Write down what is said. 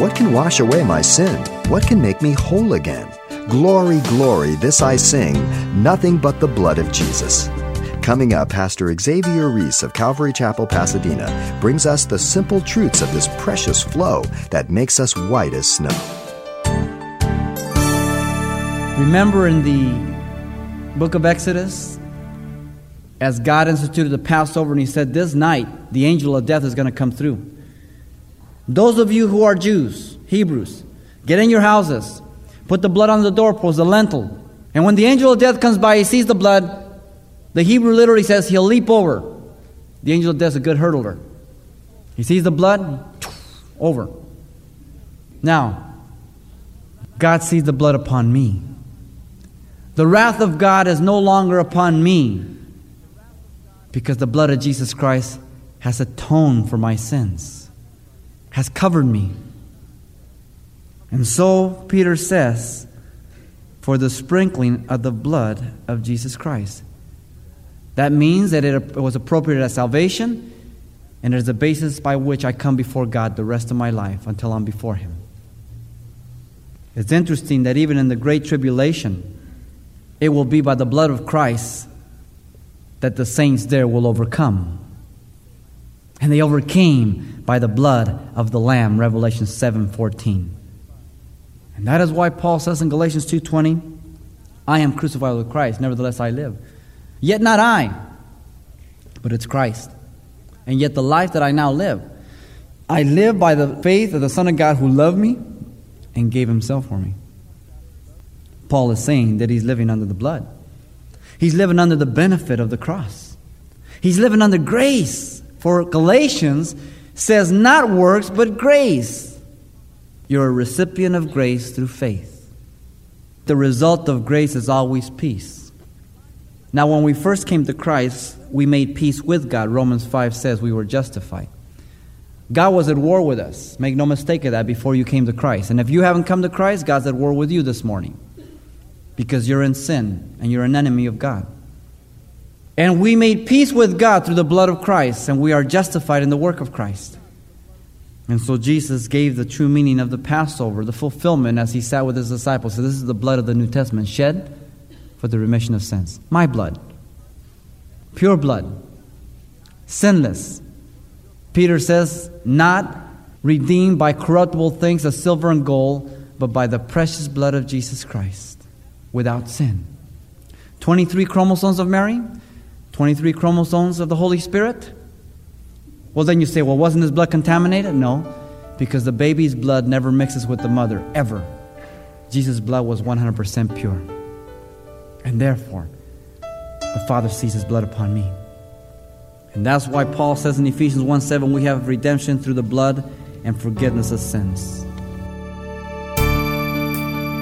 What can wash away my sin? What can make me whole again? Glory, glory, this I sing, nothing but the blood of Jesus. Coming up, Pastor Xavier Reese of Calvary Chapel, Pasadena, brings us the simple truths of this precious flow that makes us white as snow. Remember in the book of Exodus, as God instituted the Passover, and He said, This night the angel of death is going to come through. Those of you who are Jews, Hebrews, get in your houses, put the blood on the doorpost, the lintel. And when the angel of death comes by, he sees the blood. The Hebrew literally says he'll leap over. The angel of death is a good hurdler. He sees the blood, over. Now, God sees the blood upon me. The wrath of God is no longer upon me because the blood of Jesus Christ has atoned for my sins, has covered me. And so Peter says, for the sprinkling of the blood of Jesus Christ. That means that it was appropriate as salvation, and it is the basis by which I come before God the rest of my life until I'm before Him. It's interesting that even in the Great Tribulation, it will be by the blood of Christ that the saints there will overcome. And they overcame by the blood of the Lamb, Revelation 7:14. And that is why Paul says in Galatians 2:20, I am crucified with Christ, nevertheless I live. Yet not I, but it's Christ. And yet the life that I now live, I live by the faith of the Son of God who loved me and gave himself for me. Paul is saying that he's living under the blood. He's living under the benefit of the cross. He's living under grace. For Galatians says not works, but grace. You're a recipient of grace through faith. The result of grace is always peace. Now, when we first came to Christ, we made peace with God. Romans 5 says we were justified. God was at war with us. Make no mistake of that before you came to Christ. And if you haven't come to Christ, God's at war with you this morning because you're in sin and you're an enemy of God. And we made peace with God through the blood of Christ, and we are justified in the work of Christ. And so Jesus gave the true meaning of the Passover, the fulfillment as he sat with his disciples. So, this is the blood of the New Testament shed for the remission of sins. My blood, pure blood, sinless. Peter says, not redeemed by corruptible things as silver and gold, but by the precious blood of Jesus Christ without sin. 23 chromosomes of Mary, 23 chromosomes of the Holy Spirit. Well, then you say, well, wasn't his blood contaminated? No, because the baby's blood never mixes with the mother, ever. Jesus' blood was 100% pure. And therefore, the Father sees his blood upon me. And that's why Paul says in Ephesians 1 7, we have redemption through the blood and forgiveness of sins.